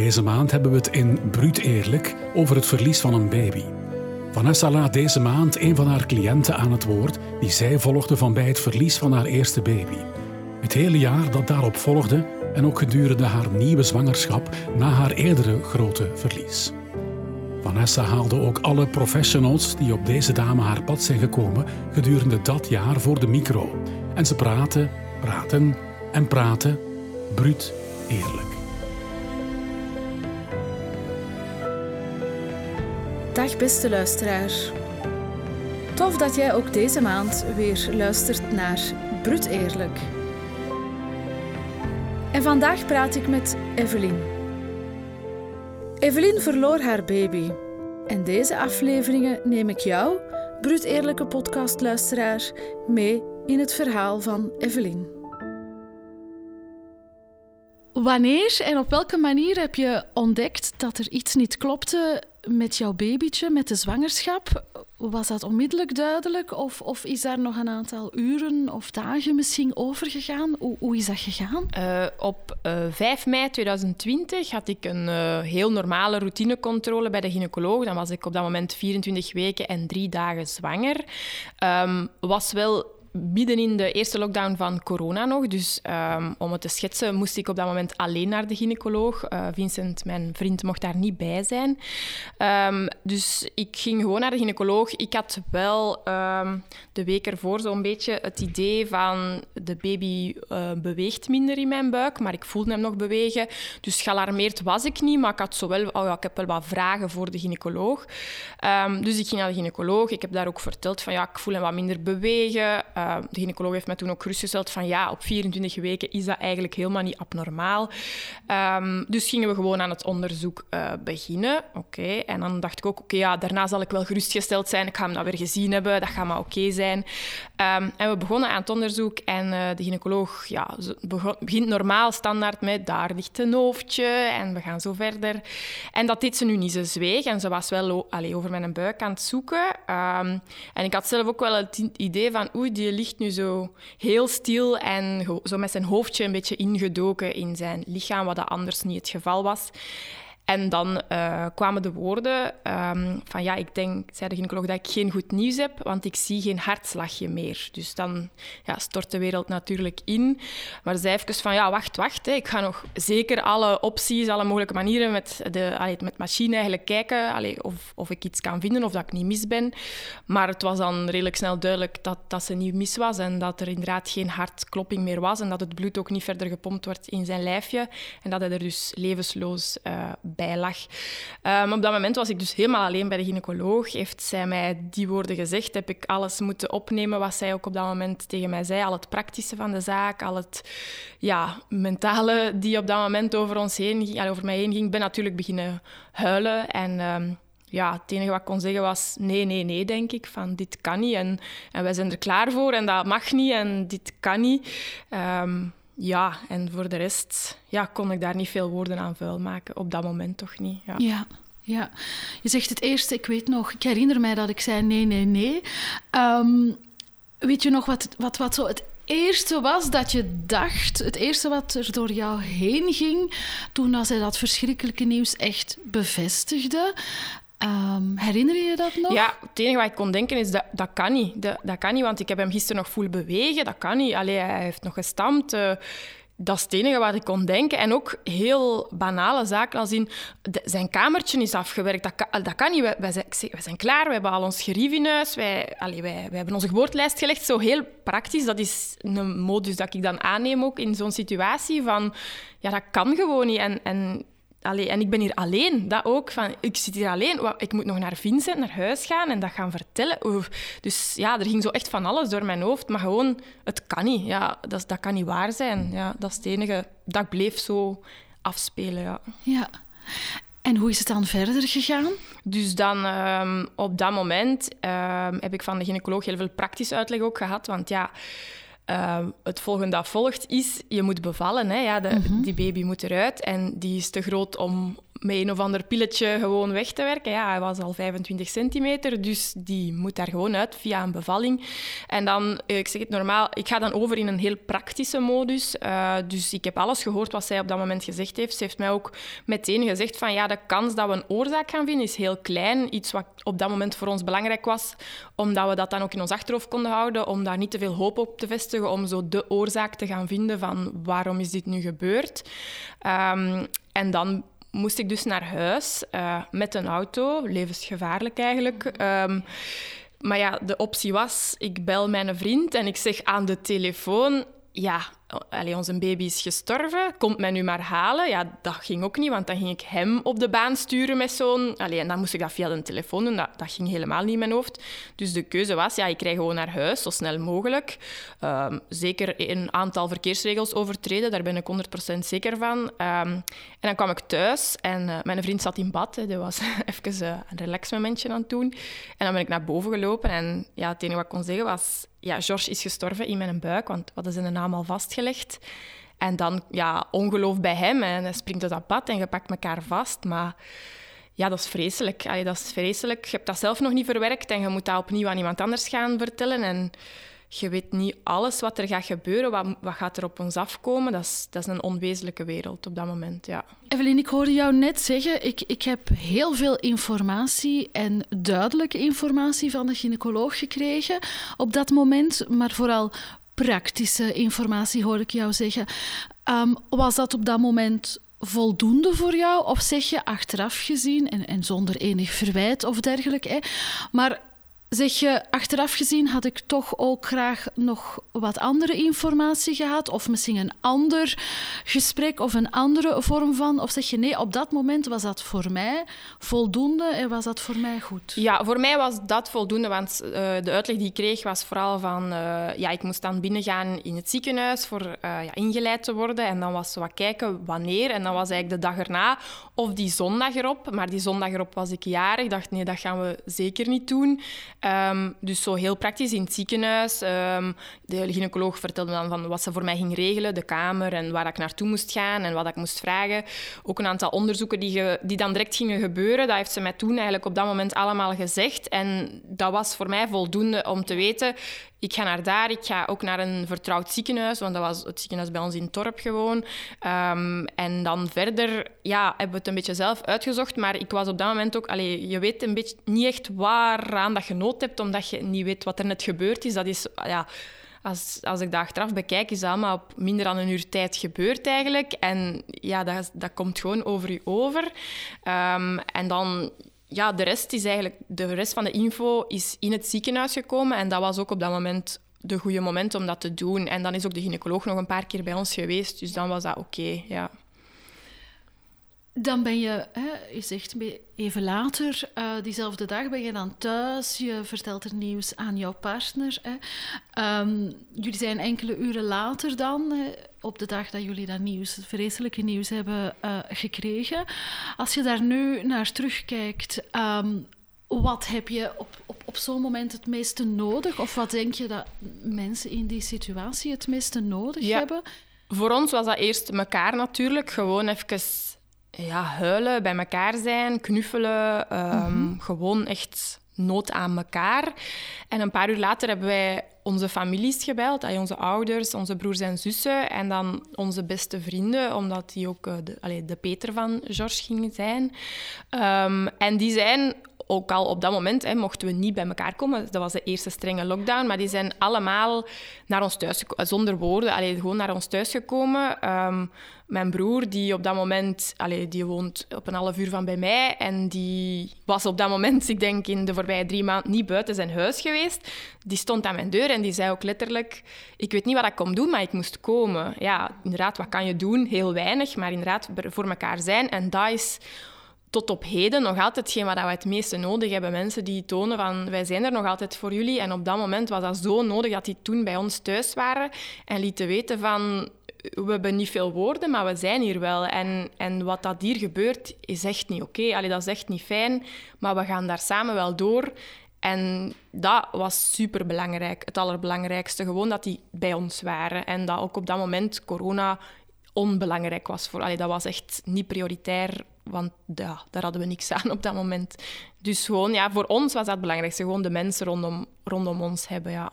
Deze maand hebben we het in Bruut Eerlijk over het verlies van een baby. Vanessa laat deze maand een van haar cliënten aan het woord die zij volgde van bij het verlies van haar eerste baby. Het hele jaar dat daarop volgde en ook gedurende haar nieuwe zwangerschap na haar eerdere grote verlies. Vanessa haalde ook alle professionals die op deze dame haar pad zijn gekomen gedurende dat jaar voor de micro. En ze praten, praten en praten, bruut eerlijk. Dag beste luisteraar. Tof dat jij ook deze maand weer luistert naar Brut Eerlijk. En vandaag praat ik met Evelien. Evelien verloor haar baby. En deze afleveringen neem ik jou, Brut Eerlijke podcastluisteraar, mee in het verhaal van Evelien. Wanneer en op welke manier heb je ontdekt dat er iets niet klopte met jouw babytje, met de zwangerschap? Was dat onmiddellijk duidelijk of, of is daar nog een aantal uren of dagen misschien over gegaan? Hoe, hoe is dat gegaan? Uh, op uh, 5 mei 2020 had ik een uh, heel normale routinecontrole bij de gynaecoloog. Dan was ik op dat moment 24 weken en drie dagen zwanger. Um, was wel midden in de eerste lockdown van corona nog. Dus um, om het te schetsen moest ik op dat moment alleen naar de gynaecoloog. Uh, Vincent, mijn vriend, mocht daar niet bij zijn. Um, dus ik ging gewoon naar de gynaecoloog. Ik had wel um, de week ervoor zo'n beetje het idee van de baby uh, beweegt minder in mijn buik, maar ik voelde hem nog bewegen. Dus gealarmeerd was ik niet, maar ik had zo wel, oh ja, ik heb wel wat vragen voor de gynaecoloog. dus ik ging naar de gynaecoloog. Ik heb daar ook verteld van ja, ik voel hem wat minder bewegen. Uh, de gynaecoloog heeft mij toen ook gerustgesteld van ja, op 24 weken is dat eigenlijk helemaal niet abnormaal. Um, dus gingen we gewoon aan het onderzoek uh, beginnen. Oké, en dan dacht ik ook, oké, ja, daarna zal ik wel gerustgesteld zijn. Ik ga hem dat weer gezien hebben, dat gaat maar oké zijn. Um, en we begonnen aan het onderzoek en uh, de gynaecoloog ja, begint normaal standaard met daar ligt een hoofdje en we gaan zo verder. En dat deed ze nu niet, ze zweeg en ze was wel allee, over mijn buik aan het zoeken. En ik had zelf ook wel het idee van oei, die ligt nu zo heel stil en zo met zijn hoofdje een beetje ingedoken in zijn lichaam, wat dat anders niet het geval was. En dan uh, kwamen de woorden um, van ja, ik denk, zei de gynaecoloog, dat ik geen goed nieuws heb, want ik zie geen hartslagje meer. Dus dan ja, stort de wereld natuurlijk in. Maar zij even van ja, wacht, wacht. Hè. Ik ga nog zeker alle opties, alle mogelijke manieren met de allee, met machine eigenlijk kijken allee, of, of ik iets kan vinden of dat ik niet mis ben. Maar het was dan redelijk snel duidelijk dat, dat ze niet mis was en dat er inderdaad geen hartklopping meer was en dat het bloed ook niet verder gepompt wordt in zijn lijfje en dat hij er dus levensloos uh, lag. Um, op dat moment was ik dus helemaal alleen bij de gynaecoloog. Heeft zij mij die woorden gezegd, heb ik alles moeten opnemen wat zij ook op dat moment tegen mij zei. Al het praktische van de zaak, al het ja, mentale die op dat moment over ons heen over mij heen ging. Ik ben natuurlijk beginnen huilen en... Um, ja, het enige wat ik kon zeggen was nee, nee, nee, denk ik. Van dit kan niet en, en wij zijn er klaar voor en dat mag niet en dit kan niet. Um, ja, en voor de rest ja, kon ik daar niet veel woorden aan vuil maken. Op dat moment toch niet. Ja. ja. ja. je zegt het eerste, ik weet nog, ik herinner mij dat ik zei nee, nee, nee. Um, weet je nog wat, wat, wat zo het eerste was dat je dacht, het eerste wat er door jou heen ging, toen zij dat verschrikkelijke nieuws echt bevestigde? Um, herinner je dat nog? Ja, het enige wat ik kon denken is dat dat kan niet. Dat, dat kan niet, want ik heb hem gisteren nog voelen bewegen. Dat kan niet. Allee, hij heeft nog gestampt. Uh, dat is het enige wat ik kon denken. En ook heel banale zaken als in... Zijn kamertje is afgewerkt. Dat kan, dat kan niet. Wij, zijn, klaar. We hebben al ons gerief in huis. Wij, wij, wij hebben onze geboortelijst gelegd. Zo heel praktisch. Dat is een modus dat ik dan aanneem ook in zo'n situatie van... Ja, dat kan gewoon niet. En, en Allee, en ik ben hier alleen, dat ook. Van, ik zit hier alleen, ik moet nog naar Vincent, naar huis gaan en dat gaan vertellen. Dus ja, er ging zo echt van alles door mijn hoofd. Maar gewoon, het kan niet. Ja, dat, dat kan niet waar zijn. Ja, dat is het enige. Dat bleef zo afspelen, ja. Ja. En hoe is het dan verder gegaan? Dus dan um, op dat moment um, heb ik van de gynaecoloog heel veel praktisch uitleg ook gehad. Want ja uh, het volgende dat volgt is, je moet bevallen. Hè? Ja, de, mm -hmm. Die baby moet eruit en die is te groot om met een of ander pilletje gewoon weg te werken. Ja, hij was al 25 centimeter, dus die moet daar gewoon uit via een bevalling. En dan, eh, ik zeg het normaal, ik ga dan over in een heel praktische modus. Uh, dus ik heb alles gehoord wat zij op dat moment gezegd heeft. Ze heeft mij ook meteen gezegd van ja, de kans dat we een oorzaak gaan vinden is heel klein. Iets wat op dat moment voor ons belangrijk was, omdat we dat dan ook in ons achterhoofd konden houden, om daar niet te veel hoop op te vestigen, om zo de oorzaak te gaan vinden van waarom is dit nu gebeurd. Um, en dan moest ik dus naar huis uh, met een auto, levensgevaarlijk eigenlijk. Um, maar ja, de optie was, ik bel mijn vriend en ik zeg aan de telefoon, ja, Allee, onze baby is gestorven, komt mij nu maar halen? Ja, dat ging ook niet, want dan ging ik hem op de baan sturen met zo'n... En dan moest ik dat via de telefoon doen, dat, dat ging helemaal niet in mijn hoofd. Dus de keuze was, ja, ik rijd gewoon naar huis, zo snel mogelijk. Ehm, zeker een aantal verkeersregels overtreden, daar ben ik 100% zeker van. Um, en dan kwam ik thuis en uh, mijn vriend zat in bad. Hè, die was even uh, een relaxmomentje aan het doen. En dan ben ik naar boven gelopen en ja, het enige wat ik kon zeggen was... Ja, George is gestorven in mijn buik, want we hadden zijn naam al vastgelegd En dan, ja, ongeloof bij hem. En hij springt uit dat pad en je pakt elkaar vast. Maar ja, dat is vreselijk. Allee, dat is vreselijk. Je hebt dat zelf nog niet verwerkt en je moet dat opnieuw aan iemand anders gaan vertellen. En je weet niet alles wat er gaat gebeuren, wat, wat gaat er op ons afkomen. Dat is, dat is een onwezenlijke wereld op dat moment, ja. Evelien, ik hoorde jou net zeggen, ik, ik heb heel veel informatie en duidelijke informatie van de gynaecoloog gekregen op dat moment, maar vooral praktische informatie, hoor ik jou zeggen. Um, was dat op dat moment voldoende voor jou? Of zeg je achteraf gezien, en, zonder enig verwijt of dergelijke, maar Zeg je, achteraf gezien had ik toch ook graag nog wat andere informatie gehad, of misschien een ander gesprek of een andere vorm van? Of zeg je nee, op dat moment was dat voor mij voldoende en was dat voor mij goed? Ja, voor mij was dat voldoende, want uh, de uitleg die ik kreeg was vooral van, uh, ja, ik moest dan binnengaan in het ziekenhuis voor uh, ja, ingeleid te worden en dan was wat kijken wanneer en dan was eigenlijk de dag erna of die zondag erop, maar die zondag erop was ik jarig. Ik dacht, nee, dat gaan we zeker niet doen. Um, dus zo heel praktisch in het ziekenhuis. Um, de gynaecoloog vertelde dan van wat ze voor mij ging regelen, de kamer en waar ik naartoe moest gaan en wat ik moest vragen. Ook een aantal onderzoeken die, die dan direct gingen gebeuren. Dat heeft ze mij toen eigenlijk op dat moment allemaal gezegd. En dat was voor mij voldoende om te weten, ik ga naar daar. Ik ga ook naar een vertrouwd ziekenhuis, want dat was het ziekenhuis bij ons in Torp gewoon. Um, en dan verder ja, hebben we het een beetje zelf uitgezocht. Maar ik was op dat moment ook... Allee, je weet een beetje niet echt waaraan dat je nood hebt, omdat je niet weet wat er net gebeurd is. Dat is... Ja, als, als ik dat achteraf bekijk, is dat allemaal op minder dan een uur tijd gebeurd eigenlijk. En ja, dat, dat komt gewoon over je over. Um, en dan ja, de rest is eigenlijk, de rest van de info is in het ziekenhuis gekomen. En dat was ook op dat moment de goede moment om dat te doen. En dan is ook de gynaecoloog nog een paar keer bij ons geweest. Dus dan was dat oké, ja. Dan ben je, hè, je zegt even later, uh, diezelfde dag ben je dan thuis. Je vertelt er nieuws aan jouw partner. Hè. Um, jullie zijn enkele uren later dan, hè, op de dag dat jullie dat nieuws, het vreselijke nieuws hebben uh, gekregen. Als je daar nu naar terugkijkt, um, wat heb je op, op, op zo'n moment het meeste nodig? Of wat denk je dat mensen in die situatie het meeste nodig ja. hebben? Voor ons was dat eerst elkaar natuurlijk. Gewoon even ja, huilen, bij elkaar zijn, knuffelen. Um, mm -hmm. Gewoon echt nood aan elkaar. En een paar uur later hebben wij onze families gebeld, onze ouders, onze broers en zussen en dan onze beste vrienden, omdat die ook de, allee, de Peter van George gingen zijn. Um, en die zijn ook al op dat moment hè, mochten we niet bij elkaar komen. Dat was de eerste strenge lockdown. Maar die zijn allemaal naar ons thuis zonder woorden, allee, gewoon naar ons thuis gekomen. Um, mijn broer, die op dat moment, allee, die woont op een half uur van bij mij. En die was op dat moment, ik denk in de voorbije drie maanden, niet buiten zijn huis geweest. Die stond aan mijn deur en die zei ook letterlijk: Ik weet niet wat ik kom doen, maar ik moest komen. Ja, inderdaad, wat kan je doen? Heel weinig, maar inderdaad voor elkaar zijn. En dat is tot op heden nog altijd hetgeen wat we het meeste nodig hebben. Mensen die tonen van wij zijn er nog altijd voor jullie. En op dat moment was dat zo nodig dat die toen bij ons thuis waren en lieten weten van we hebben niet veel woorden, maar we zijn hier wel. En, en wat dat hier gebeurt is echt niet oké. Okay. Dat is echt niet fijn, maar we gaan daar samen wel door. En dat was super belangrijk. Het allerbelangrijkste, gewoon dat die bij ons waren. En dat ook op dat moment corona onbelangrijk was. Voor, allee, dat was echt niet prioritair want ja, daar hadden we niks aan op dat moment. Dus gewoon, ja, voor ons was dat het belangrijkste. Gewoon de mensen rondom, rondom ons hebben, ja.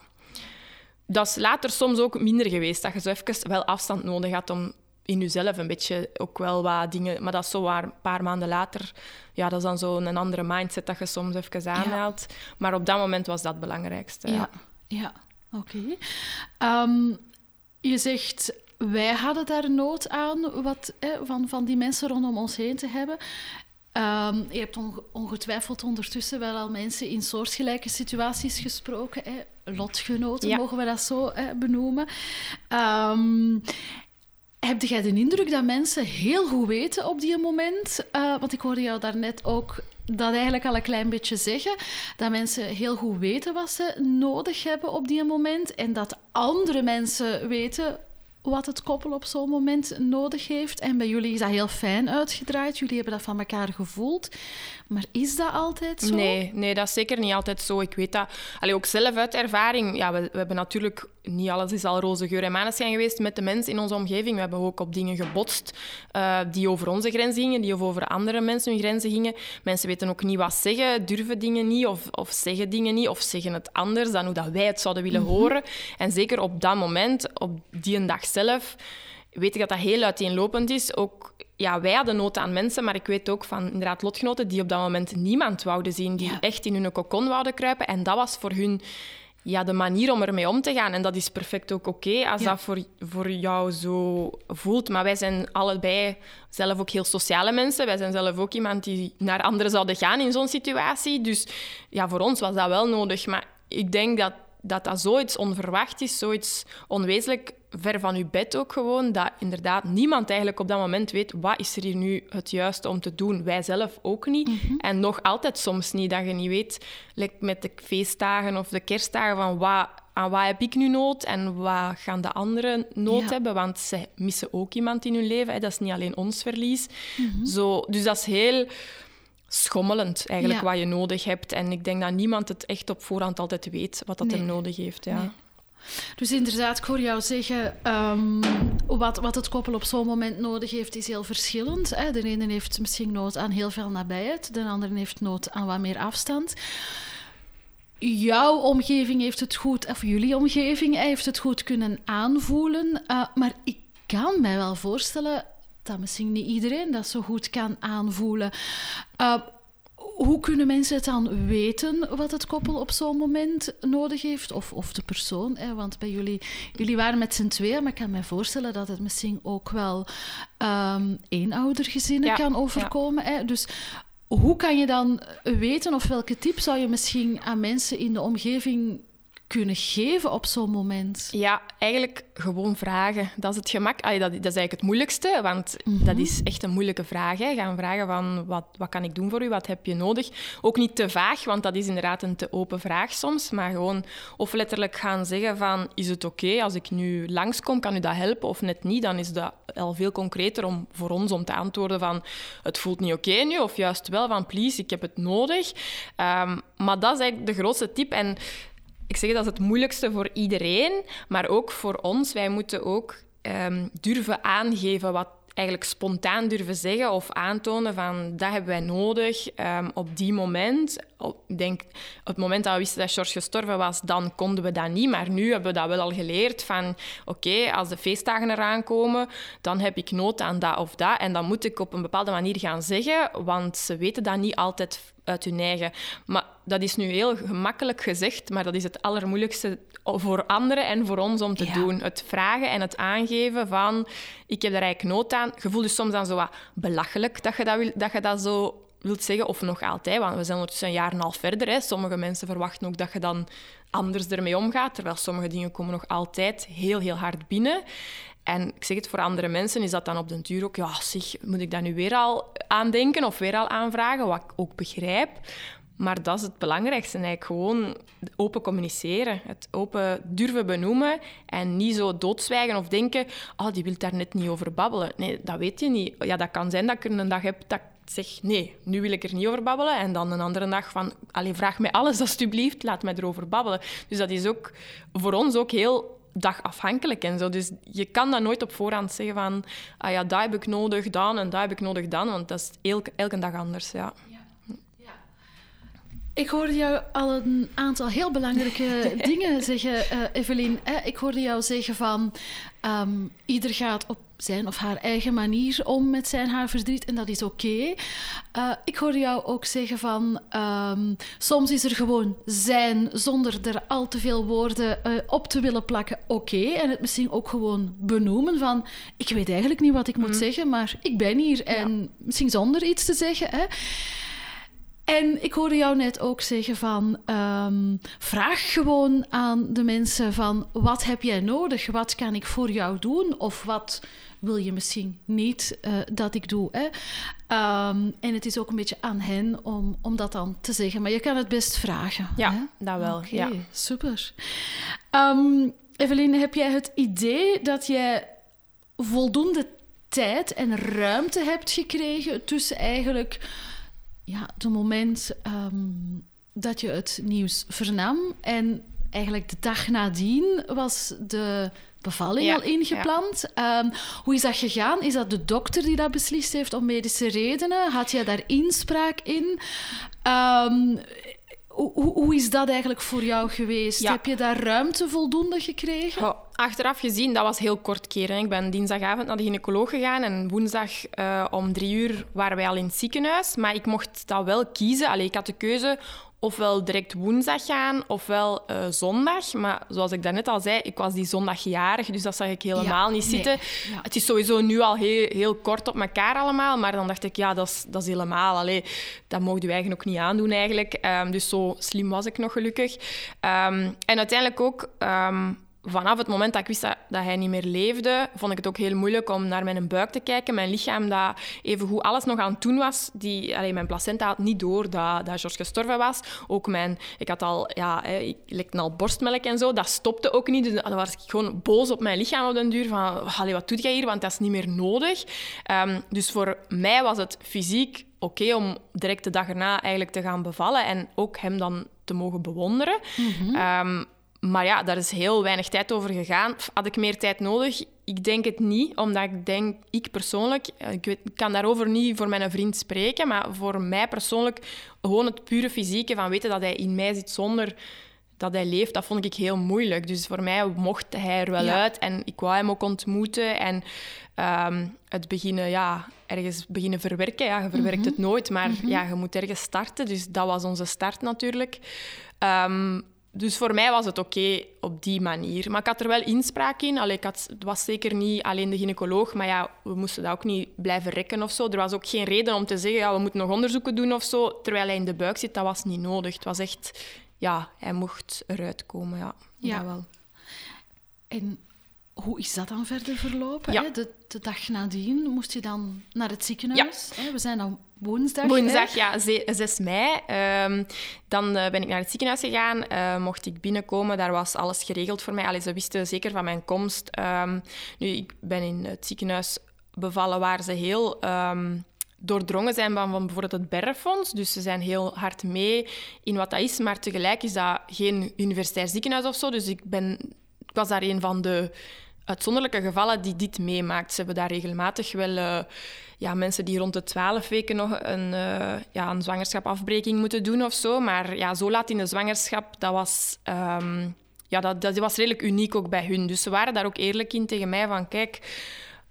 Dat is later soms ook minder geweest. Dat je zo even wel afstand nodig had om in jezelf een beetje ook wel wat dingen... Maar dat is zo waar, een paar maanden later... Ja, dat is dan zo een andere mindset dat je soms even aanhaalt. Maar op dat moment was dat het belangrijkste. Ja, ja. oké. Ehm, je zegt, wij hadden daar nood aan wat, van, van die mensen rondom ons heen te hebben. Um, je hebt ongetwijfeld ondertussen wel al mensen in soortgelijke situaties gesproken. Hè? Lotgenoten, mogen we dat zo hè, benoemen. Um, heb jij de indruk dat mensen heel goed weten op die moment? Uh, want ik hoorde jou daarnet ook dat eigenlijk al een klein beetje zeggen. Dat mensen heel goed weten wat ze nodig hebben op die moment. En dat andere mensen weten wat het koppel op zo'n moment nodig heeft. En bij jullie is dat heel fijn uitgedraaid. Jullie hebben dat van elkaar gevoeld. Maar is dat altijd zo? Nee, nee dat is zeker niet altijd zo. Ik weet dat Allee, ook zelf uit ervaring. Ja, we, we hebben natuurlijk niet alles is al roze geur en maneschijn geweest met de mensen in onze omgeving. We hebben ook op dingen gebotst uh, die over onze grenzen gingen, die over andere mensen hun grenzen gingen. Mensen weten ook niet wat zeggen, durven dingen niet of, of zeggen dingen niet of zeggen het anders dan hoe dat wij het zouden willen mm horen. En zeker op dat moment, op die dag zelf, weet ik dat dat heel uiteenlopend is. Ook ja, wij hadden nood aan mensen, maar ik weet ook van inderdaad lotgenoten die op dat moment niemand wouden zien, die echt in hun kokon wouden kruipen. En dat was voor hun ja, de manier om ermee om te gaan. En dat is perfect ook oké als dat voor, voor jou zo voelt. Maar wij zijn allebei zelf ook heel sociale mensen. Wij zijn zelf ook iemand die naar anderen zouden gaan in zo'n situatie. Dus ja, voor ons was dat wel nodig. Maar ik denk dat dat, dat zoiets onverwacht is, zoiets onwezenlijk ver van je bed ook gewoon, dat inderdaad niemand eigenlijk op dat moment weet wat is er hier nu het juiste om te doen. Wij zelf ook niet. Mhm. En nog altijd soms niet, dat je niet weet, met de feestdagen of de kerstdagen, van wat, aan wat heb ik nu nood en wat gaan de anderen nood hebben, want ze missen ook iemand in hun leven. Hè. Dat is niet alleen ons verlies. Mhm. Zo, dus dat is heel schommelend eigenlijk wat je nodig hebt. En ik denk dat niemand het echt op voorhand altijd weet wat dat nee. hem nodig heeft. Ja. Dus inderdaad, ik hoor jou zeggen, um, wat, wat het koppel op zo'n moment nodig heeft, is heel verschillend. Hè. De ene heeft misschien nood aan heel veel nabijheid, de andere heeft nood aan wat meer afstand. Jouw omgeving heeft het goed, of jullie omgeving heeft het goed kunnen aanvoelen. Uh, maar ik kan mij wel voorstellen dat misschien niet iedereen dat zo goed kan aanvoelen. Uh, hoe kunnen mensen het dan weten wat het koppel op zo'n moment nodig heeft? Of, of de persoon? Hè? Want bij jullie, jullie waren met z'n tweeën, maar ik kan me voorstellen dat het misschien ook wel um, eenoudergezinnen kan overkomen. Hè? Dus hoe kan je dan weten, of welke tip zou je misschien aan mensen in de omgeving kunnen geven op zo'n moment? Ja, eigenlijk gewoon vragen. Dat is het gemak. Allee, dat, dat, is eigenlijk het moeilijkste, want mhm. dat is echt een moeilijke vraag. Hè. Gaan vragen van, wat, wat kan ik doen voor u? Wat heb je nodig? Ook niet te vaag, want dat is inderdaad een te open vraag soms. Maar gewoon, of letterlijk gaan zeggen van, is het oké als ik nu langskom? Kan u dat helpen of net niet? Dan is dat al veel concreter om, voor ons om te antwoorden van, het voelt niet oké nu. Of juist wel van, please, ik heb het nodig. Um, maar dat is eigenlijk de grootste tip. En ik zeg dat is het moeilijkste voor iedereen, maar ook voor ons. Wij moeten ook um, durven aangeven wat eigenlijk spontaan durven zeggen of aantonen van dat hebben wij nodig um, op die moment. Ik denk, op het moment dat we wisten dat George gestorven was, dan konden we dat niet. Maar nu hebben we dat wel al geleerd van oké, als de feestdagen eraan komen, dan heb ik nood aan dat of dat. En dan moet ik op een bepaalde manier gaan zeggen, want ze weten dat niet altijd uit hun eigen. Maar dat is nu heel gemakkelijk gezegd, maar dat is het allermoeilijkste voor anderen en voor ons om te doen. Het vragen en het aangeven van ik heb daar eigenlijk nood aan. Je voelt je soms dan zo wat belachelijk dat je dat, wil, dat, je dat zo wilt zeggen, of nog altijd, want we zijn ondertussen een jaar en een half verder. Hè. Sommige mensen verwachten ook dat je dan anders ermee omgaat, terwijl sommige dingen komen nog altijd heel, heel hard binnen. En ik zeg het voor andere mensen, is dat dan op den duur ook, ja, zeg, moet ik dat nu weer al aandenken of weer al aanvragen, wat ik ook begrijp. Maar dat is het belangrijkste, gewoon open communiceren. Het open durven benoemen en niet zo doodzwijgen of denken, oh, die wil daar net niet over babbelen. Nee, dat weet je niet. Ja, dat kan zijn dat ik er een dag heb dat zeg, nee, nu wil ik er niet over babbelen. En dan een andere dag van, allee, vraag mij alles alstublieft, laat mij erover babbelen. Dus dat is ook voor ons ook heel dagafhankelijk en zo. Dus je kan dat nooit op voorhand zeggen van... Ah ja, dat heb ik nodig dan en dat heb ik nodig dan. Want dat is elke, elke dag anders, ja. Ik hoorde jou al een aantal heel belangrijke dingen zeggen, uh, Evelien. ik hoorde jou zeggen van um, ieder gaat op zijn of haar eigen manier om met zijn haar verdriet en dat is oké. Uh, ik hoorde jou ook zeggen van um, soms is er gewoon zijn zonder er al te veel woorden uh, op te willen plakken oké en het misschien ook gewoon benoemen van ik weet eigenlijk niet wat ik moet mm. zeggen, maar ik ben hier en ja. misschien zonder iets te zeggen. Hè. En ik hoorde jou net ook zeggen van um, vraag gewoon aan de mensen van wat heb jij nodig? Wat kan ik voor jou doen? Of wat wil je misschien niet uh, dat ik doe? Hè? Um, en het is ook een beetje aan hen om, om dat dan te zeggen. Maar je kan het best vragen. Ja, hè? dat wel. Okay, ja. super. Um, Eveline, heb jij het idee dat jij voldoende tijd en ruimte hebt gekregen tussen eigenlijk ja, het moment um, dat je het nieuws vernam. En eigenlijk de dag nadien was de bevalling Ja, al ingepland. Um, hoe is dat gegaan? Is dat de dokter die dat beslist heeft om medische redenen? Had jij daar inspraak in? Um, hoe, is dat eigenlijk voor jou geweest? Ja. Heb je daar ruimte voldoende gekregen? Achteraf gezien, dat was heel kort keren. Ik ben dinsdagavond naar de gynaecoloog gegaan en woensdag eh, om drie uur waren wij al in het ziekenhuis. Maar ik mocht dat wel kiezen. Allee, ik had de keuze ofwel direct woensdag gaan, ofwel uh, zondag. Maar zoals ik daarnet al zei, ik was die zondag jarig, dus dat zag ik helemaal Ja, niet nee. zitten. Ja. Het is sowieso nu al heel, heel kort op elkaar allemaal, maar dan dacht ik, ja, dat is, dat is helemaal... Allee, dat mocht je eigen ook niet aandoen eigenlijk. Ehm, dus zo slim was ik nog gelukkig. Ehm, en uiteindelijk ook... ehm, Vanaf het moment dat ik wist dat, dat hij niet meer leefde, vond ik het ook heel moeilijk om naar mijn buik te kijken. Mijn lichaam, dat even hoe alles nog aan het doen was, die, allee, mijn placenta had niet door dat, dat George gestorven was. Ook mijn, ik had al, ja, hè, ik lekte al borstmelk en zo, dat stopte ook niet. Dus dan was ik gewoon boos op mijn lichaam op den duur. Van, allee, wat doe jij hier? Want dat is niet meer nodig. Ehm, dus voor mij was het fysiek oké om direct de dag erna eigenlijk te gaan bevallen en ook hem dan te mogen bewonderen. Ehm, maar ja, daar is heel weinig tijd over gegaan. Had ik meer tijd nodig? Ik denk het niet, omdat ik denk, ik persoonlijk, eh, ik, weet, ik kan daarover niet voor mijn vriend spreken, maar voor mij persoonlijk, gewoon het pure fysieke van weten dat hij in mij zit zonder dat hij leeft, dat vond ik heel moeilijk. Dus voor mij mocht hij er wel Ja. uit en ik wou hem ook ontmoeten en ehm, het beginnen, ja, ergens beginnen verwerken. Ja, je verwerkt het nooit, maar ja, je moet ergens starten. Dus dat was onze start natuurlijk. Ehm, dus voor mij was het oké op die manier. Maar ik had er wel inspraak in. Allee, ik had, het was zeker niet alleen de gynaecoloog, maar ja, we moesten dat ook niet blijven rekken of zo. Er was ook geen reden om te zeggen, ja, we moeten nog onderzoeken doen of zo, terwijl hij in de buik zit. Dat was niet nodig. Het was echt, ja, hij mocht eruit komen, ja. Ja. Dat wel. En hoe is dat dan verder verlopen? Ja. Hè? De, de dag nadien moest je dan naar het ziekenhuis. Hè? We zijn dan woensdag. hè? Woensdag, ja, ze- 6 mei. Ehm, dan eh, ben ik naar het ziekenhuis gegaan. Eh, mocht ik binnenkomen, daar was alles geregeld voor mij. Allee, ze wisten zeker van mijn komst. Ehm, nu, ik ben in het ziekenhuis bevallen waar ze heel... ehm, doordrongen zijn van, van bijvoorbeeld het Berrefonds. Dus ze zijn heel hard mee in wat dat is. Maar tegelijk is dat geen universitair ziekenhuis of zo. Dus ik, ben, ik was daar een van de uitzonderlijke gevallen die dit meemaakt. Ze hebben daar regelmatig wel eh, ja, mensen die rond de twaalf weken nog een, eh, ja, een zwangerschapafbreking moeten doen of zo. Maar ja, zo laat in de zwangerschap, dat was, ehm, ja, dat, dat was redelijk uniek ook bij hun. Dus ze waren daar ook eerlijk in tegen mij van kijk...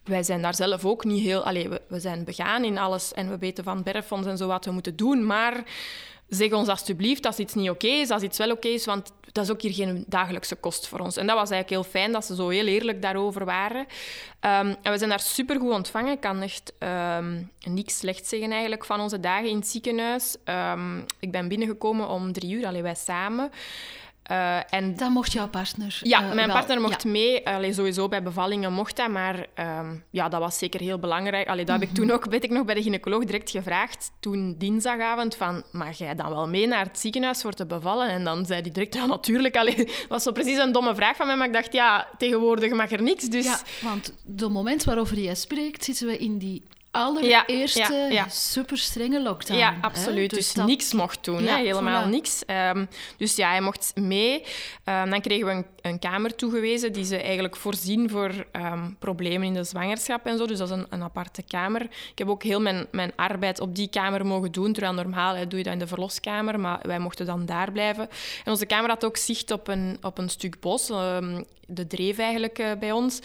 Wij zijn daar zelf ook niet heel... Allee, we, we zijn begaan in alles en we weten van Berrefonds en zo wat we moeten doen, maar zeg ons alstublieft als iets niet oké is, als iets wel oké is, want dat is ook hier geen dagelijkse kost voor ons. En dat was eigenlijk heel fijn dat ze zo heel eerlijk daarover waren. Ehm, en we zijn daar supergoed ontvangen. Ik kan echt ehm, niks slecht zeggen eigenlijk van onze dagen in het ziekenhuis. Ehm, ik ben binnengekomen om drie uur, alleen wij samen. Eh, en Dan mocht jouw partner. ja, eh, mijn wel. partner mocht Ja. mee. Allee, sowieso bij bevallingen mocht dat, maar ehm, ja, dat was zeker heel belangrijk. Allee, dat heb ik toen ook, weet ik nog, bij de gynaecoloog direct gevraagd. Toen dinsdagavond van, mag jij dan wel mee naar het ziekenhuis voor te bevallen? En dan zei hij direct, ja, natuurlijk. Allee, dat was zo precies een domme vraag van mij, maar ik dacht, ja, tegenwoordig mag er niks. Dus Ja, want de moment waarover jij spreekt, zitten we in die allereerste Ja, ja, super strenge lockdown. Ja, absoluut. Dus, dat- niks mocht doen, hè? helemaal voilà. niks. Ehm, dus ja, hij mocht mee. Ehm, dan kregen we een, een kamer toegewezen die ze eigenlijk voorzien voor ehm, problemen in de zwangerschap en zo. Dus dat is een, een aparte kamer. Ik heb ook heel mijn, mijn arbeid op die kamer mogen doen. Terwijl normaal hè, doe je dat in de verloskamer, maar wij mochten dan daar blijven. En onze kamer had ook zicht op een, op een stuk bos, de dreef eigenlijk eh, bij ons.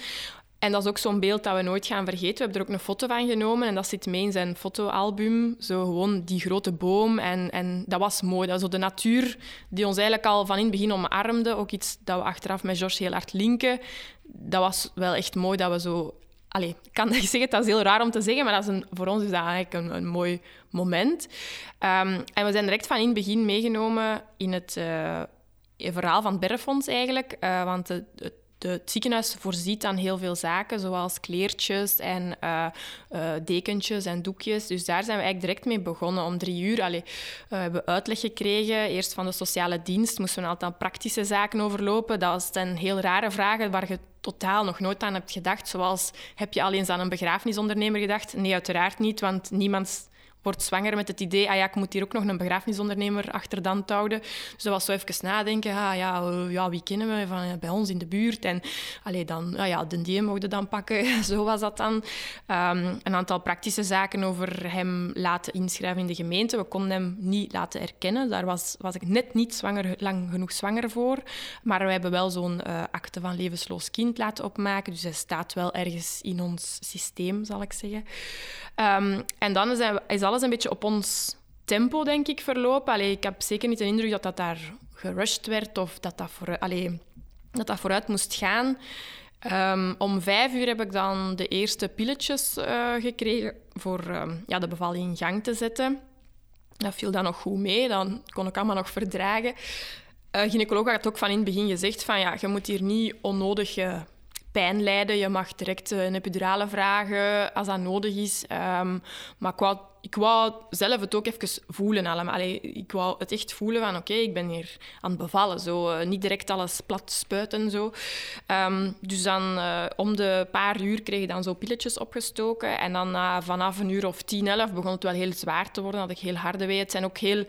En dat is ook zo'n beeld dat we nooit gaan vergeten. We hebben er ook een foto van genomen en dat zit mee in zijn fotoalbum. Zo gewoon die grote boom. En, en dat was mooi. Dat zo de natuur die ons eigenlijk al van in het begin omarmde. Ook iets dat we achteraf met George heel hard linken. Dat was wel echt mooi dat we zo... Allee, ik kan zeggen, dat is heel raar om te zeggen, maar dat is een, voor ons is dat eigenlijk een, een mooi moment. Ehm, en we zijn direct van in het begin meegenomen in het eh, verhaal van het Berrefonds eigenlijk. eh, want de- de- het ziekenhuis voorziet aan heel veel zaken, zoals kleertjes en eh, eh, dekentjes en doekjes. Dus daar zijn we eigenlijk direct mee begonnen. Om drie uur allee, eh, we hebben uitleg gekregen. Eerst van de sociale dienst moesten we een aantal praktische zaken overlopen. Dat zijn heel rare vragen waar je totaal nog nooit aan hebt gedacht. Zoals, heb je al eens aan een begrafenisondernemer gedacht? Nee, uiteraard niet, want niemand wordt zwanger met het idee, ah ja, ik moet hier ook nog een begrafenisondernemer achter dan houden. Dus dat was zo even nadenken, ah ja, eh, ja wie kennen we van eh, bij ons in de buurt? En allee, dan, ah ja, de die mochten dan pakken, zo was dat dan. Ehm, een aantal praktische zaken over hem laten inschrijven in de gemeente. We konden hem niet laten erkennen, daar was, was ik net niet zwanger, lang genoeg zwanger voor. Maar we hebben wel zo'n eh, akte van levensloos kind laten opmaken, dus hij staat wel ergens in ons systeem, zal ik zeggen. Ehm, en dan is alles een beetje op ons tempo, denk ik, verlopen. Allee, ik heb zeker niet de indruk dat dat daar gerushed werd of dat dat, voor, allee, dat, dat vooruit moest gaan. Ehm, om vijf uur heb ik dan de eerste pilletjes eh, gekregen voor ehm, ja, de bevalling in gang te zetten. Dat viel dan nog goed mee, dan kon ik allemaal nog verdragen. Uh, gynaecoloog had ook van in het begin gezegd van ja, je moet hier niet onnodig eh, pijn lijden. Je mag direct eh, een epidurale vragen als dat nodig is. Ehm, maar ik wou, zelf het ook even voelen allemaal. Ik wou het echt voelen van oké, ik ben hier aan het bevallen. Zo, eh, niet direct alles plat spuiten. Zo. Ehm, dus dan eh, om de paar uur kreeg ik dan zo pilletjes opgestoken. En dan na vanaf een uur of tien, elf begon het wel heel zwaar te worden. Had ik heel harde wee. Het zijn ook heel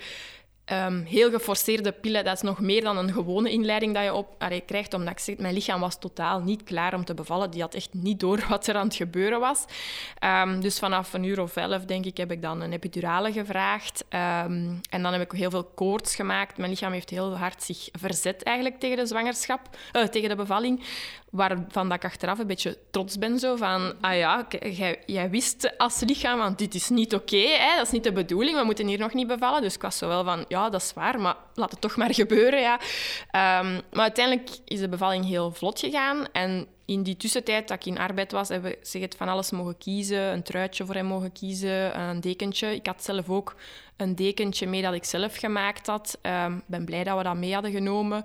Ehm, heel geforceerde pillen, dat is nog meer dan een gewone inleiding dat je op, krijgt. Omdat ik zeg, mijn lichaam was totaal niet klaar om te bevallen. Die had echt niet door wat er aan het gebeuren was. Ehm, dus vanaf een uur of elf, denk ik, heb ik dan een epidurale gevraagd. Ehm, en dan heb ik heel veel koorts gemaakt. Mijn lichaam heeft heel hard zich verzet eigenlijk tegen de zwangerschap, eh, tegen de bevalling. Waarvan dat ik achteraf een beetje trots ben. Zo van, ah ja, jij, wist als lichaam, want dit is niet oké. dat is niet de bedoeling. We moeten hier nog niet bevallen. Dus ik was zo wel van, ja, dat is waar, maar laat het toch maar gebeuren. Ja. Ehm, maar uiteindelijk is de bevalling heel vlot gegaan. En in die tussentijd dat ik in arbeid was, hebben zeg het, van alles mogen kiezen. Een truitje voor hem mogen kiezen, een dekentje. Ik had zelf ook een dekentje mee dat ik zelf gemaakt had. Ehm, Ik ben blij dat we dat mee hadden genomen.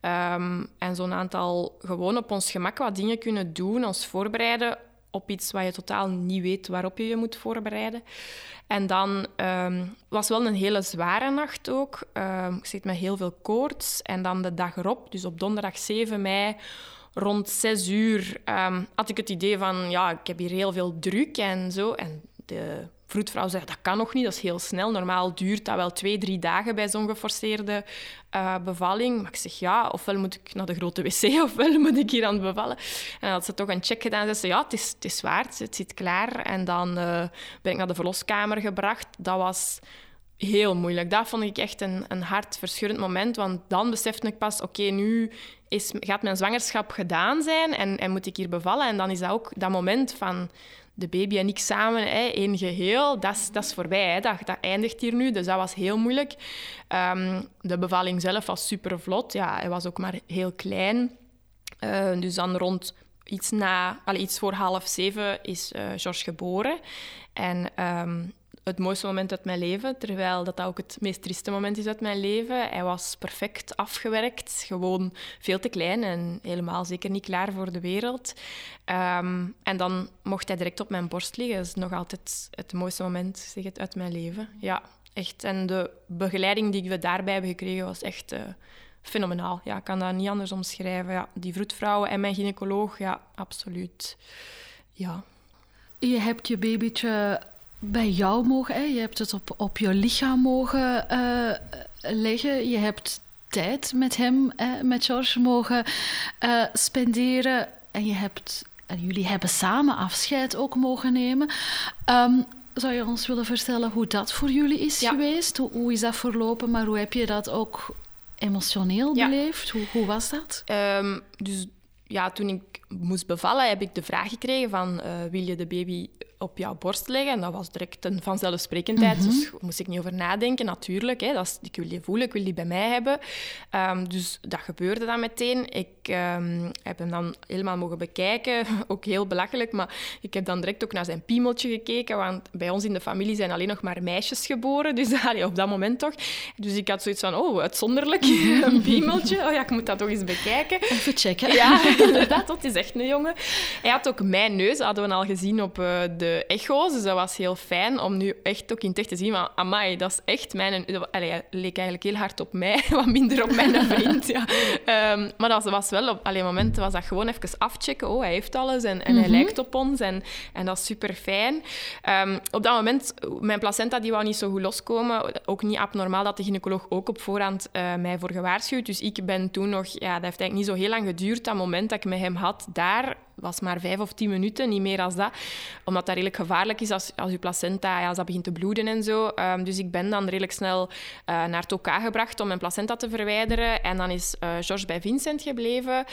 Ehm, en zo'n aantal gewoon op ons gemak wat dingen kunnen doen, ons voorbereiden op iets waar je totaal niet weet waarop je je moet voorbereiden. En dan ehm, was wel een hele zware nacht ook. Ehm, ik zit met heel veel koorts. En dan de dag erop, dus op donderdag 7 mei, rond 6 uur, ehm, had ik het idee van, ja, ik heb hier heel veel druk en zo. En de vroedvrouw zei, dat kan nog niet, dat is heel snel. Normaal duurt dat wel twee, drie dagen bij zo'n geforceerde eh, bevalling. Maar ik zeg, ja, ofwel moet ik naar de grote wc, ofwel moet ik hier aan het bevallen. En dan had ze toch een check gedaan. Ze zei, ja, het is, het is waar, het zit klaar. En dan eh, ben ik naar de verloskamer gebracht. Dat was heel moeilijk. Dat vond ik echt een, een hartverscheurend moment. Want dan besefte ik pas, oké, nu is, gaat mijn zwangerschap gedaan zijn en, en moet ik hier bevallen. En dan is dat ook dat moment van de baby en ik samen, hè, één geheel, dat is, dat is voorbij. Hè. Dat, dat eindigt hier nu, dus dat was heel moeilijk. Ehm, de bevalling zelf was super vlot. Ja, hij was ook maar heel klein. Uh, dus dan rond iets, na, allee, iets voor half zeven is uh, George geboren. En um, het mooiste moment uit mijn leven, terwijl dat ook het meest trieste moment is uit mijn leven. Hij was perfect afgewerkt, gewoon veel te klein en helemaal zeker niet klaar voor de wereld. Um, en dan mocht hij direct op mijn borst liggen. Dat is nog altijd het mooiste moment zeg het, uit mijn leven. Ja, echt. En de begeleiding die we daarbij hebben gekregen was echt... Uh, fenomenaal. Ja, ik kan dat niet anders omschrijven. Ja, die vroedvrouwen en mijn gynaecoloog, ja, absoluut. Ja. je hebt je babytje bij jou mogen, hè? je hebt het op, op je lichaam mogen uh, leggen. Je hebt tijd met hem, hè, met George, mogen uh, spenderen. En je hebt, en jullie hebben samen afscheid ook mogen nemen. Um, zou je ons willen vertellen hoe dat voor jullie is ja. geweest? Hoe, hoe, is dat verlopen, maar hoe heb je dat ook emotioneel ja. beleefd? Hoe, hoe was dat? Um, dus ja, toen ik moest bevallen, heb ik de vraag gekregen van... Uh, wil je de baby op jouw borst leggen. En dat was direct een vanzelfsprekendheid. Mm Dus daar moest ik niet over nadenken, natuurlijk. Hè. Dat is, ik wil die voelen, ik wil die bij mij hebben. Um, dus dat gebeurde dan meteen. Ik um, heb hem dan helemaal mogen bekijken. Ook heel belachelijk, maar ik heb dan direct ook naar zijn piemeltje gekeken. Want bij ons in de familie zijn alleen nog maar meisjes geboren. Dus allee, op dat moment toch. Dus ik had zoiets van, oh, uitzonderlijk. een piemeltje. Oh ja, ik moet dat toch eens bekijken. Even checken. Ja, inderdaad. Dat is echt een jongen. Hij had ook mijn neus, hadden we al gezien op uh, de echo's. Dus dat was heel fijn om nu echt ook in tech te zien van... Amai, dat is echt mijn... Allee, hij leek eigenlijk heel hard op mij, wat minder op mijn vriend. Ja. Um, maar dat was wel... Op allee, momenten was dat gewoon even afchecken. Oh, hij heeft alles en, en hij mhm. lijkt op ons. En, en dat is super fijn. Um, op dat moment, mijn placenta die wou niet zo goed loskomen. Ook niet abnormaal dat de gynaecoloog ook op voorhand uh, mij voor gewaarschuwd. Dus ik ben toen nog... Ja, dat heeft eigenlijk niet zo heel lang geduurd, dat moment dat ik met hem had daar was maar vijf of tien minuten, niet meer als dat. Omdat dat redelijk gevaarlijk is als, als je placenta ja, als dat begint te bloeden en zo. Um, dus ik ben dan redelijk snel uh, naar Toka gebracht om mijn placenta te verwijderen. En dan is uh, George bij Vincent gebleven.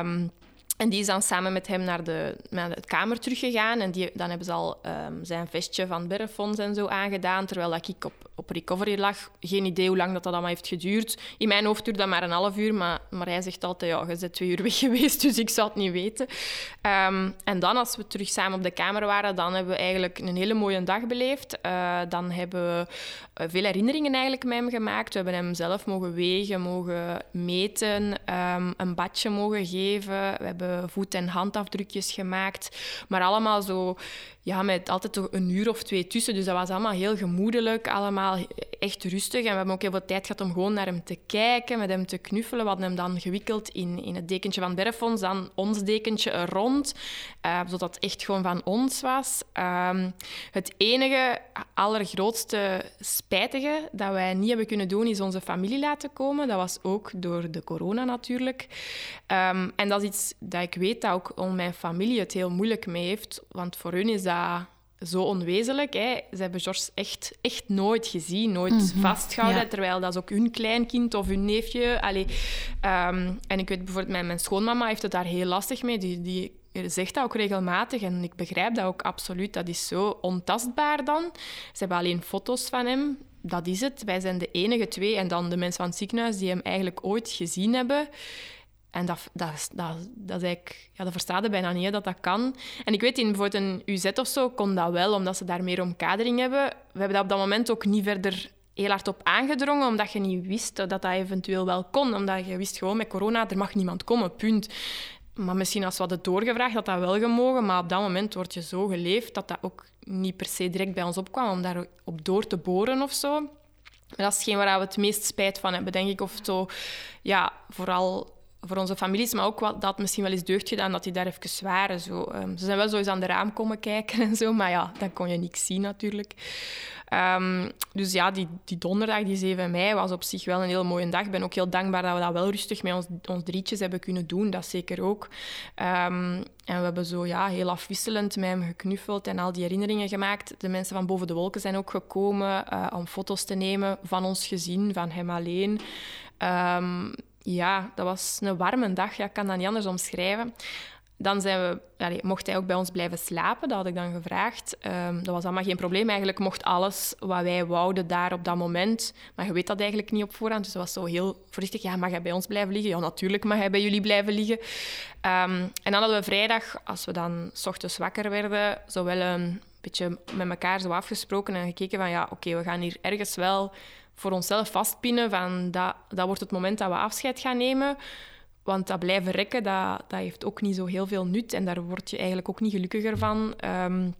Um, en die is dan samen met hem naar de, naar de kamer teruggegaan. En die, dan hebben ze al um, zijn vestje van Berrefonds en zo aangedaan. Terwijl dat ik op, op recovery lag. Geen idee hoe lang dat, dat allemaal heeft geduurd. In mijn hoofd duurde dat maar een half uur. Maar, maar hij zegt altijd, ja, je bent twee uur weg geweest. Dus ik zou het niet weten. Um, en dan, als we terug samen op de kamer waren, dan hebben we eigenlijk een hele mooie dag beleefd. Uh, dan hebben we uh, veel herinneringen eigenlijk met hem gemaakt. We hebben hem zelf mogen wegen, mogen meten. Um, een badje mogen geven. We hebben voet- en handafdrukjes gemaakt. Maar allemaal zo, ja, met altijd een uur of twee tussen. Dus dat was allemaal heel gemoedelijk, allemaal echt rustig. En we hebben ook heel veel tijd gehad om gewoon naar hem te kijken, met hem te knuffelen. We hadden hem dan gewikkeld in, in het dekentje van Berfons, dan ons dekentje er rond, uh, zodat het echt gewoon van ons was. Um, het enige, allergrootste spijtige dat wij niet hebben kunnen doen, is onze familie laten komen. Dat was ook door de corona natuurlijk. Um, en dat is iets dat ik weet dat ook mijn familie het heel moeilijk mee heeft. Want voor hun is dat zo onwezenlijk. Hè. Ze hebben George echt, echt nooit gezien, nooit mhm. vastgehouden. Terwijl dat is ook hun kleinkind of hun neefje. Allee, um, en ik weet bijvoorbeeld, mijn, mijn schoonmama heeft het daar heel lastig mee. Die, die zegt dat ook regelmatig en ik begrijp dat ook absoluut. Dat is zo ontastbaar dan. Ze hebben alleen foto's van hem. Dat is het. Wij zijn de enige twee. En dan de mensen van het ziekenhuis die hem eigenlijk ooit gezien hebben. En dat, dat, dat, dat, is ja, dat verstaat bijna niet, dat dat kan. En ik weet, in bijvoorbeeld een UZ of zo kon dat wel, omdat ze daar meer omkadering hebben. We hebben dat op dat moment ook niet verder heel hard op aangedrongen, omdat je niet wist dat dat eventueel wel kon. Omdat je wist gewoon, met corona, er mag niemand komen, punt. Maar misschien als we hadden doorgevraagd, dat dat wel gemogen. Maar op dat moment word je zo geleefd dat dat ook niet per se direct bij ons opkwam om daar op door te boren of zo. Maar dat is geen waar we het meest spijt van hebben, denk ik. Of zo, ja, vooral voor onze families, maar ook wat, dat misschien wel eens deugd gedaan dat die daar even waren. Zo. Um, ze zijn wel zo eens aan de raam komen kijken en zo, maar ja, dan kon je niks zien natuurlijk. Um, dus ja, die, die donderdag, die 7 mei, was op zich wel een heel mooie dag. Ik ben ook heel dankbaar dat we dat wel rustig met ons, ons drietjes hebben kunnen doen. Dat zeker ook. Um, en we hebben zo ja, heel afwisselend met hem geknuffeld en al die herinneringen gemaakt. De mensen van Boven de Wolken zijn ook gekomen uh, om foto's te nemen van ons gezin, van hem alleen. Um, ja, dat was een warme dag. Ja, ik kan dat niet anders omschrijven. Dan zijn we, mocht hij ook bij ons blijven slapen, dat had ik dan gevraagd. Um, dat was allemaal geen probleem. Eigenlijk mocht alles wat wij wouden daar op dat moment. Maar je weet dat eigenlijk niet op voorhand. Dus dat was zo heel voorzichtig. Ja, mag hij bij ons blijven liggen? Ja, natuurlijk mag hij bij jullie blijven liggen. Um, en dan hadden we vrijdag, als we dan s ochtends wakker werden, zo wel een beetje met elkaar zo afgesproken en gekeken van ja, oké, we gaan hier ergens wel voor onszelf vastpinnen van dat, dat wordt het moment dat we afscheid gaan nemen. Want dat blijven rekken, dat, dat heeft ook niet zo heel veel nut. En daar word je eigenlijk ook niet gelukkiger van. Um,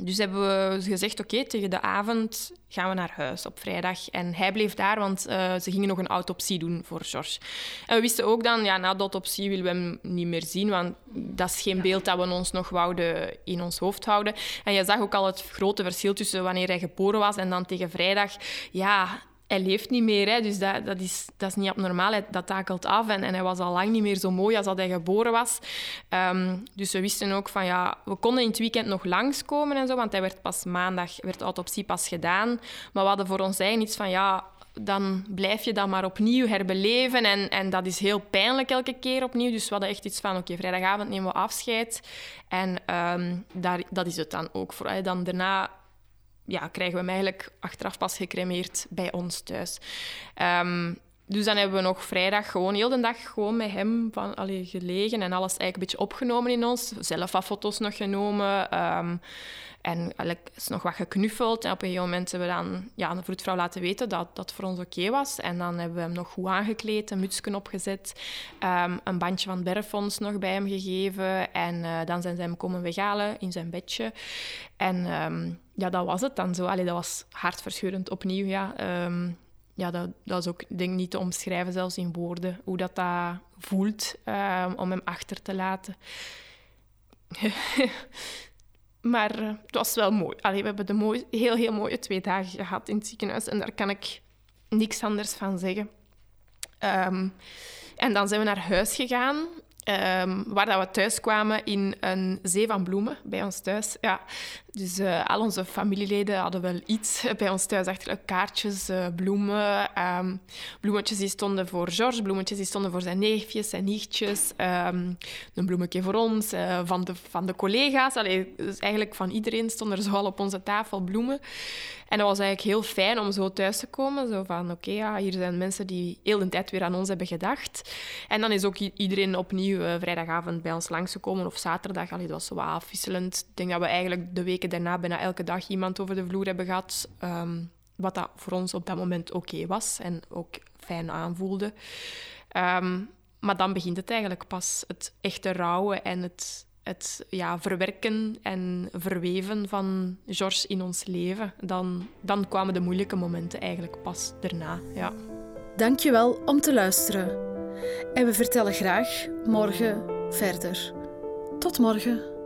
Dus hebben we gezegd, oké, tegen de avond gaan we naar huis op vrijdag. En hij bleef daar, want uh, ze gingen nog een autopsie doen voor George. En we wisten ook dan, ja, na de autopsie willen we hem niet meer zien, want dat is geen beeld dat we ons nog wouden in ons hoofd houden. En je zag ook al het grote verschil tussen wanneer hij geboren was en dan tegen vrijdag. Ja, hij leeft niet meer, hè, dus dat, dat, is, dat is niet abnormaal. Hij, dat takelt af en, en hij was al lang niet meer zo mooi als dat hij geboren was. Ehm, dus we wisten ook van, ja, we konden in het weekend nog langskomen en zo, want hij werd pas maandag, werd autopsie pas gedaan. Maar we hadden voor ons eigen iets van, ja, dan blijf je dat maar opnieuw herbeleven. En, en dat is heel pijnlijk elke keer opnieuw. Dus we hadden echt iets van, oké, vrijdagavond nemen we afscheid. En um, daar, dat is het dan ook. Voor, dan daarna ja, krijgen we hem eigenlijk achteraf pas gecremeerd bij ons thuis. Um, dus dan hebben we nog vrijdag gewoon heel de dag gewoon met hem van, allee, gelegen en alles eigenlijk een beetje opgenomen in ons. Zelf wat foto's nog genomen. Um, en eigenlijk is nog wat geknuffeld. En op een gegeven moment hebben we dan ja, de vroedvrouw laten weten dat dat voor ons oké was. En dan hebben we hem nog goed aangekleed, een mutsje opgezet, um, een bandje van Berfons nog bij hem gegeven. En uh, dan zijn ze hem komen weghalen in zijn bedje. En um, ja, dat was het dan zo. Allee, dat was hartverscheurend opnieuw, ja. Ja, dat, dat is ook denk niet te omschrijven, zelfs in woorden, hoe dat, dat voelt om hem achter te laten. Maar uh, het was wel mooi. Allee, we hebben de mooi, heel, heel mooie twee dagen gehad in het ziekenhuis. En daar kan ik niks anders van zeggen. Um, en dan zijn we naar huis gegaan. Um, waar dat we thuis kwamen in een zee van bloemen bij ons thuis. Ja. Dus uh, al onze familieleden hadden wel iets bij ons thuis. Echt kaartjes, uh, bloemen. Um, bloemetjes die stonden voor George, bloemetjes die stonden voor zijn neefjes, zijn nichtjes. Um, een bloemetje voor ons, uh, van, de, van de collega's. Allee, dus eigenlijk van iedereen stonden er zo al op onze tafel bloemen. En dat was eigenlijk heel fijn om zo thuis te komen. Zo van, oké, ja, hier zijn mensen die heel de tijd weer aan ons hebben gedacht. En dan is ook iedereen opnieuw vrijdagavond bij ons langsgekomen. Of zaterdag, allee, dat was zo afwisselend. Ik denk dat we eigenlijk de weken daarna bijna elke dag iemand over de vloer hebben gehad. Um, wat dat voor ons op dat moment oké was en ook fijn aanvoelde. Um, maar dan begint het eigenlijk pas, het echte rouwen en het het ja, verwerken en verweven van George in ons leven. Dan, dan kwamen de moeilijke momenten eigenlijk pas daarna. Ja. Dankjewel om te luisteren. En we vertellen graag morgen verder. Tot morgen.